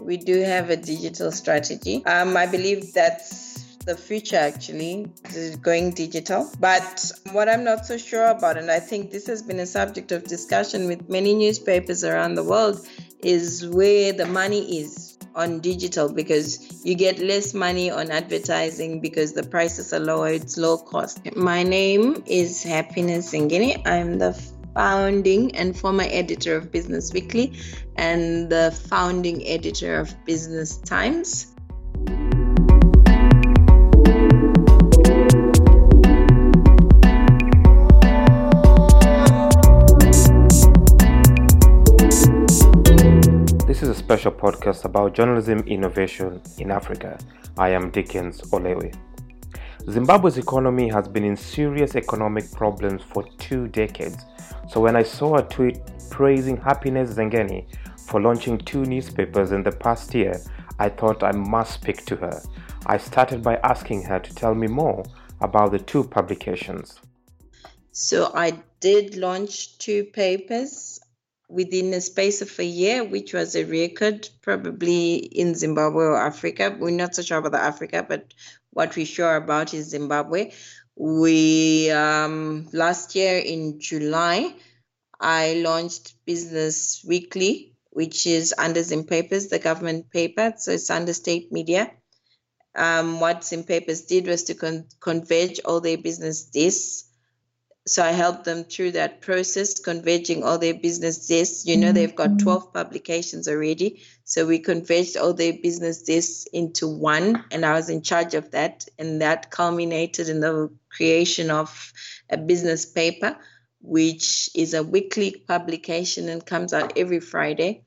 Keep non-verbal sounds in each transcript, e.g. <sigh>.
We do have a digital strategy. Um, I believe that's the future actually going digital. But what I'm not so sure about, and I think this has been a subject of discussion with many newspapers around the world, is where the money is on digital because you get less money on advertising because the prices are lower, it's low cost. My name is Happiness Zengeni. I'm the founding and former editor of Business Weekly and the founding editor of Business Times. This is a special podcast about journalism innovation in Africa. I am Dickens Olewe. Zimbabwe's economy has been in serious economic problems for two decades. So when I saw a tweet praising Happiness Zengeni for launching two newspapers in the past year, I thought I must speak to her. I started by asking her to tell me more about the two publications. So I did launch two papers within a space of a year, which was a record probably in Zimbabwe or Africa. We're not so sure about the Africa, but what we're sure about is Zimbabwe. We um, last year in July, I launched Business Weekly, which is under Zimpapers, the government paper. So it's under state media. Um, what Zimpapers did was to con- converge all their business desks so I helped them through that process, converging all their business desks. You know, they've got mm-hmm. 12 publications already. So we converged all their business desks into one, and I was in charge of that. And that culminated in the creation of a business paper, which is a weekly publication and comes out every Friday.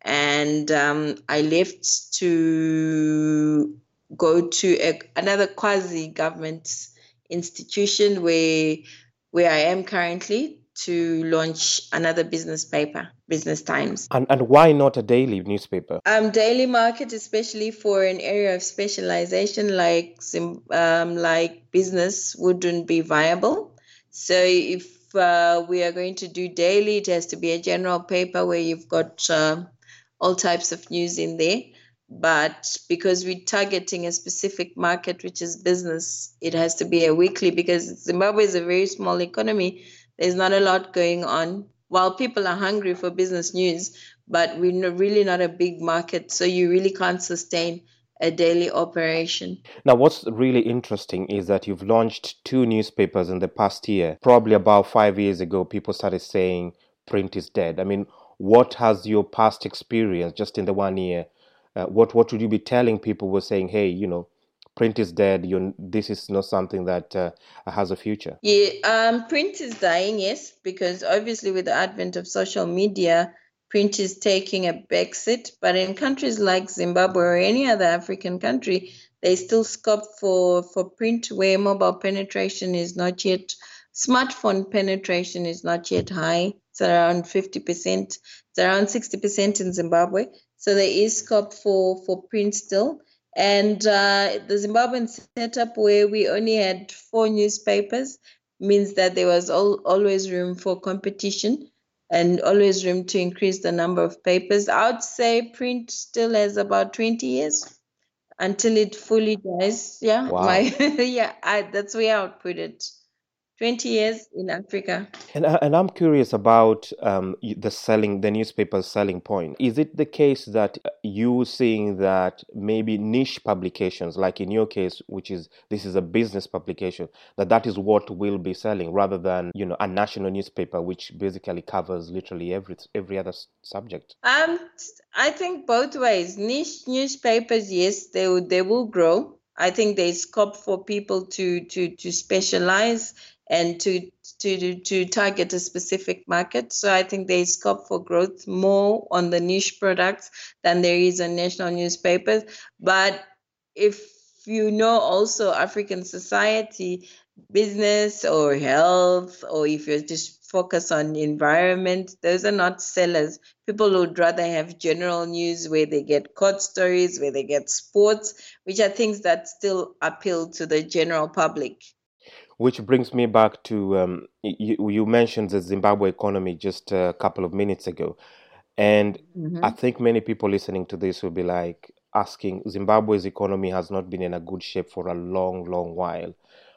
And um, I left to go to a, another quasi government institution where where I am currently to launch another business paper, Business Times. And, and why not a daily newspaper? Um, daily market, especially for an area of specialization like um, like business, wouldn't be viable. So if uh, we are going to do daily, it has to be a general paper where you've got uh, all types of news in there. But because we're targeting a specific market, which is business, it has to be a weekly because Zimbabwe is a very small economy. There's not a lot going on. While people are hungry for business news, but we're really not a big market, so you really can't sustain a daily operation. Now, what's really interesting is that you've launched two newspapers in the past year. Probably about five years ago, people started saying print is dead. I mean, what has your past experience just in the one year uh, what what would you be telling people who are saying, hey, you know, print is dead. You this is not something that uh, has a future. Yeah, um, print is dying. Yes, because obviously with the advent of social media, print is taking a backseat. But in countries like Zimbabwe or any other African country, they still scope for for print where mobile penetration is not yet, smartphone penetration is not yet high. It's around fifty percent. It's around sixty percent in Zimbabwe. So there is scope for, for print still. And uh, the Zimbabwean setup where we only had four newspapers means that there was al- always room for competition and always room to increase the number of papers. I would say print still has about 20 years until it fully dies. Yeah, wow. my, <laughs> yeah, I, that's where I would put it. 20 years in Africa. And, uh, and I'm curious about um, the selling, the newspaper's selling point. Is it the case that you seeing that maybe niche publications, like in your case, which is this is a business publication, that that is what will be selling rather than you know a national newspaper, which basically covers literally every every other subject? Um, I think both ways. Niche newspapers, yes, they will, they will grow. I think there's scope for people to to to specialize and to to to target a specific market. So I think there is scope for growth more on the niche products than there is on national newspapers. But if you know also African society, business or health, or if you're just focus on environment, those are not sellers. People would rather have general news where they get court stories, where they get sports, which are things that still appeal to the general public. Which brings me back to um, you, you mentioned the Zimbabwe economy just a couple of minutes ago. And Mm-hmm. I think many people listening to this will be like asking Zimbabwe's economy has not been in a good shape for a long, long while.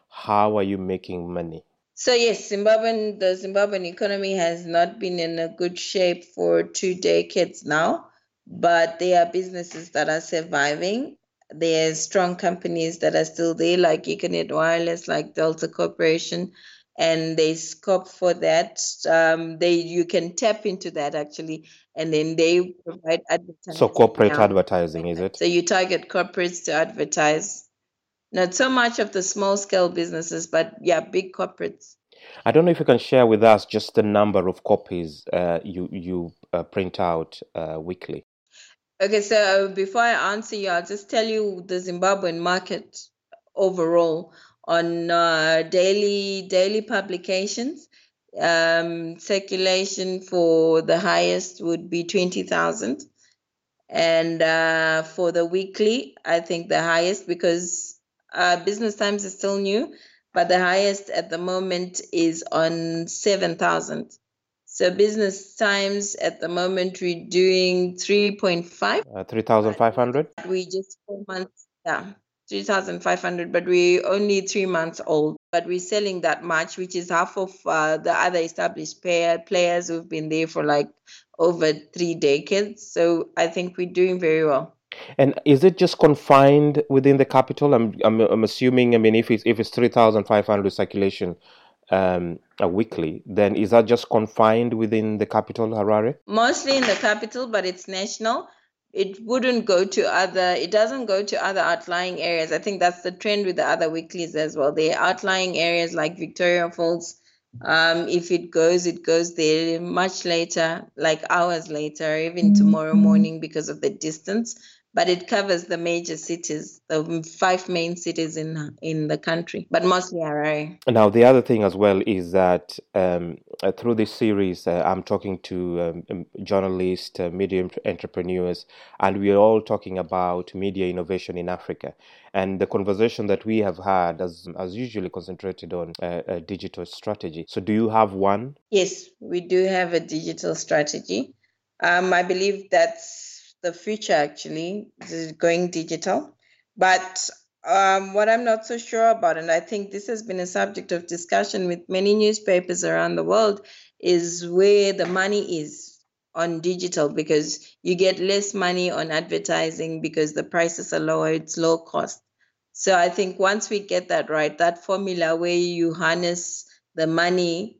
How are you making money? So yes, Zimbabwean the Zimbabwean economy has not been in a good shape for two decades now, but there are businesses that are surviving. There's strong companies that are still there, like Econet Wireless, like Delta Corporation, and there's scope for that. Um, they you can tap into that actually, and then they provide advertising. So corporate now. advertising, is it? So you target corporates to advertise. Not so much of the small scale businesses, but yeah, big corporates. I don't know if you can share with us just the number of copies uh, you you uh, print out uh, weekly. Okay, so before I answer you, I'll just tell you the Zimbabwean market overall on uh, daily daily publications. Um, circulation for the highest would be twenty thousand, and uh, for the weekly, I think the highest because uh, Business Times is still new, but the highest at the moment is on seven thousand. So Business Times at the moment we're doing three point five. Uh, 3,500? We just four months, yeah, three thousand five hundred, but we're only three months old. But we're selling that much, which is half of uh, the other established player, players who've been there for like over three decades. So I think we're doing very well. And is it just confined within the capital? I'm I'm, I'm assuming. I mean, if it's if it's three thousand five hundred circulation um, a weekly, then is that just confined within the capital, Harare? Mostly in the capital, but it's national. It wouldn't go to other. It doesn't go to other outlying areas. I think that's the trend with the other weeklies as well. The outlying areas like Victoria Falls. Um, if it goes, it goes there much later, like hours later, even tomorrow morning because of the distance. But it covers the major cities, the five main cities in in the country, but mostly Harare. Now, the other thing as well is that um, uh, through this series, uh, I'm talking to um, um, journalists, uh, media entrepreneurs, and we are all talking about media innovation in Africa. And the conversation that we have had has, has usually concentrated on uh, a digital strategy. So, do you have one? Yes, we do have a digital strategy. Um, I believe that's the future actually is going digital. But um, what I'm not so sure about, and I think this has been a subject of discussion with many newspapers around the world, is where the money is on digital because you get less money on advertising because the prices are lower, it's low cost. So I think once we get that right, that formula where you harness the money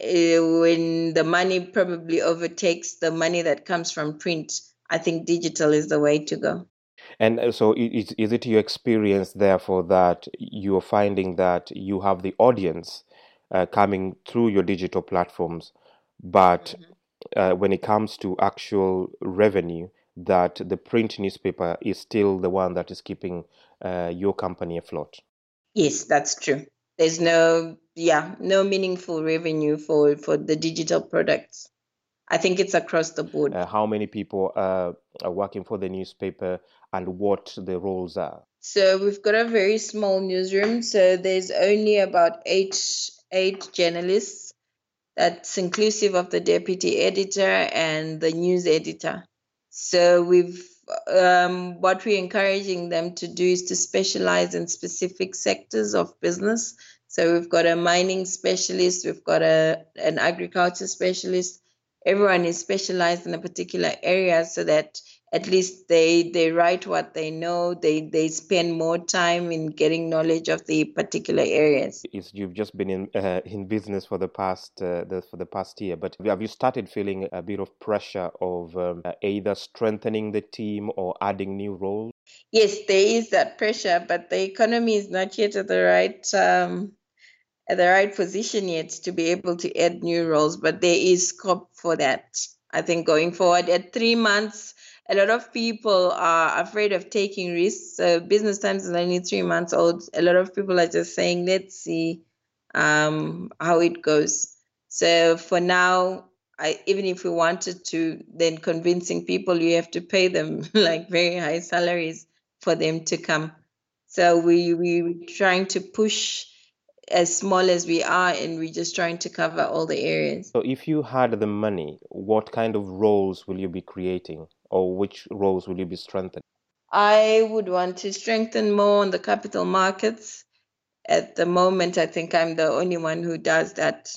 eh, when the money probably overtakes the money that comes from print, I think digital is the way to go. And uh, so, is, is it your experience, therefore, that you're finding that you have the audience uh, coming through your digital platforms, but uh, when it comes to actual revenue, that the print newspaper is still the one that is keeping uh, your company afloat? Yes, that's true. There's no, yeah, no meaningful revenue for for the digital products. I think it's across the board. Uh, how many people uh, are working for the newspaper and what the roles are? So we've got a very small newsroom. So there's only about eight eight journalists. That's inclusive of the deputy editor and the news editor. So we've um, what we're encouraging them to do is to specialize in specific sectors of business. So we've got a mining specialist, we've got a an agriculture specialist. Everyone is specialized in a particular area so that at least they they write what they know. They they spend more time in getting knowledge of the particular areas. Is you've just been in uh, in business for the past uh, the, for the past year, but have you started feeling a bit of pressure of um, uh, either strengthening the team or adding new roles? Yes, there is that pressure, but the economy is not yet at the right um, at the right position yet to be able to add new roles. But there is scope for that. I think going forward at three months, a lot of people are afraid of taking risks. Business times is only three months old. A lot of people are just saying, let's see um, how it goes. So for now, I, even if we wanted to, then convincing people, you have to pay them <laughs> like very high salaries for them to come. So we we trying to push as small as we are and we're just trying to cover all the areas. So, if you had the money, what kind of roles will you be creating or which roles will you be strengthening? I would want to strengthen more on the capital markets. At the moment, I think I'm the only one who does that,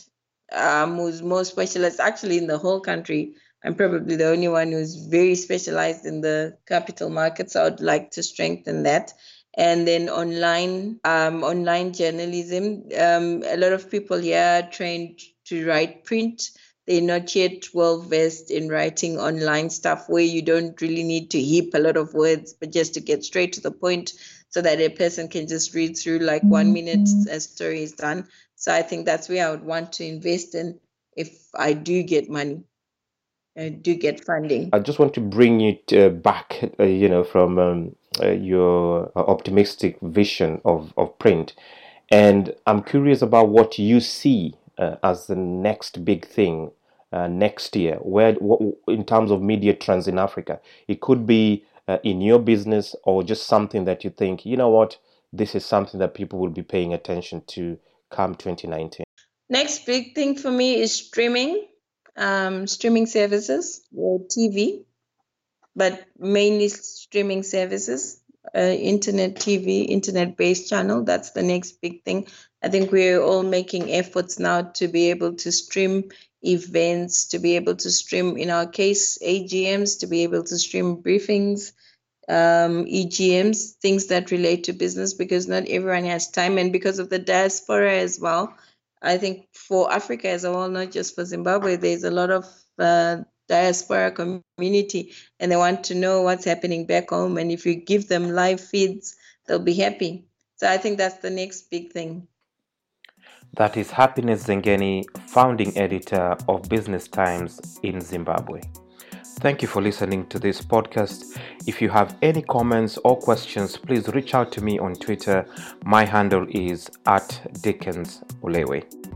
um, who's more specialized actually in the whole country. I'm probably the only one who's very specialized in the capital markets. I would like to strengthen that and then online um, online journalism. Um, a lot of people here are trained to write print. They're not yet well versed in writing online stuff where you don't really need to heap a lot of words, but just to get straight to the point so that a person can just read through like one minute mm-hmm. a story is done. So I think that's where I would want to invest in if I do get money. I do get funding. I just want to bring it uh, back, uh, you know, from um, uh, your uh, optimistic vision of, of print. And I'm curious about what you see uh, as the next big thing uh, next year, where what, in terms of media trends in Africa. It could be in your business or just something that you think, you know what, this is something that people will be paying attention to come 2019. Next big thing for me is streaming um, streaming services or TV, but mainly streaming services, uh, internet TV, internet based channel. That's the next big thing. I think we're all making efforts now to be able to stream events, to be able to stream, in our case, AGMs, to be able to stream briefings, um, EGMs, things that relate to business, because not everyone has time. And because of the diaspora as well, I think for Africa as a whole, not just for Zimbabwe, there's a lot of uh, diaspora community and they want to know what's happening back home. And if you give them live feeds, they'll be happy. So I think that's the next big thing. That is Happiness Zengeni, founding editor of Business Times in Zimbabwe. Thank you for listening to this podcast. If you have any comments or questions, please reach out to me on Twitter. My handle is at Dickens Olewe.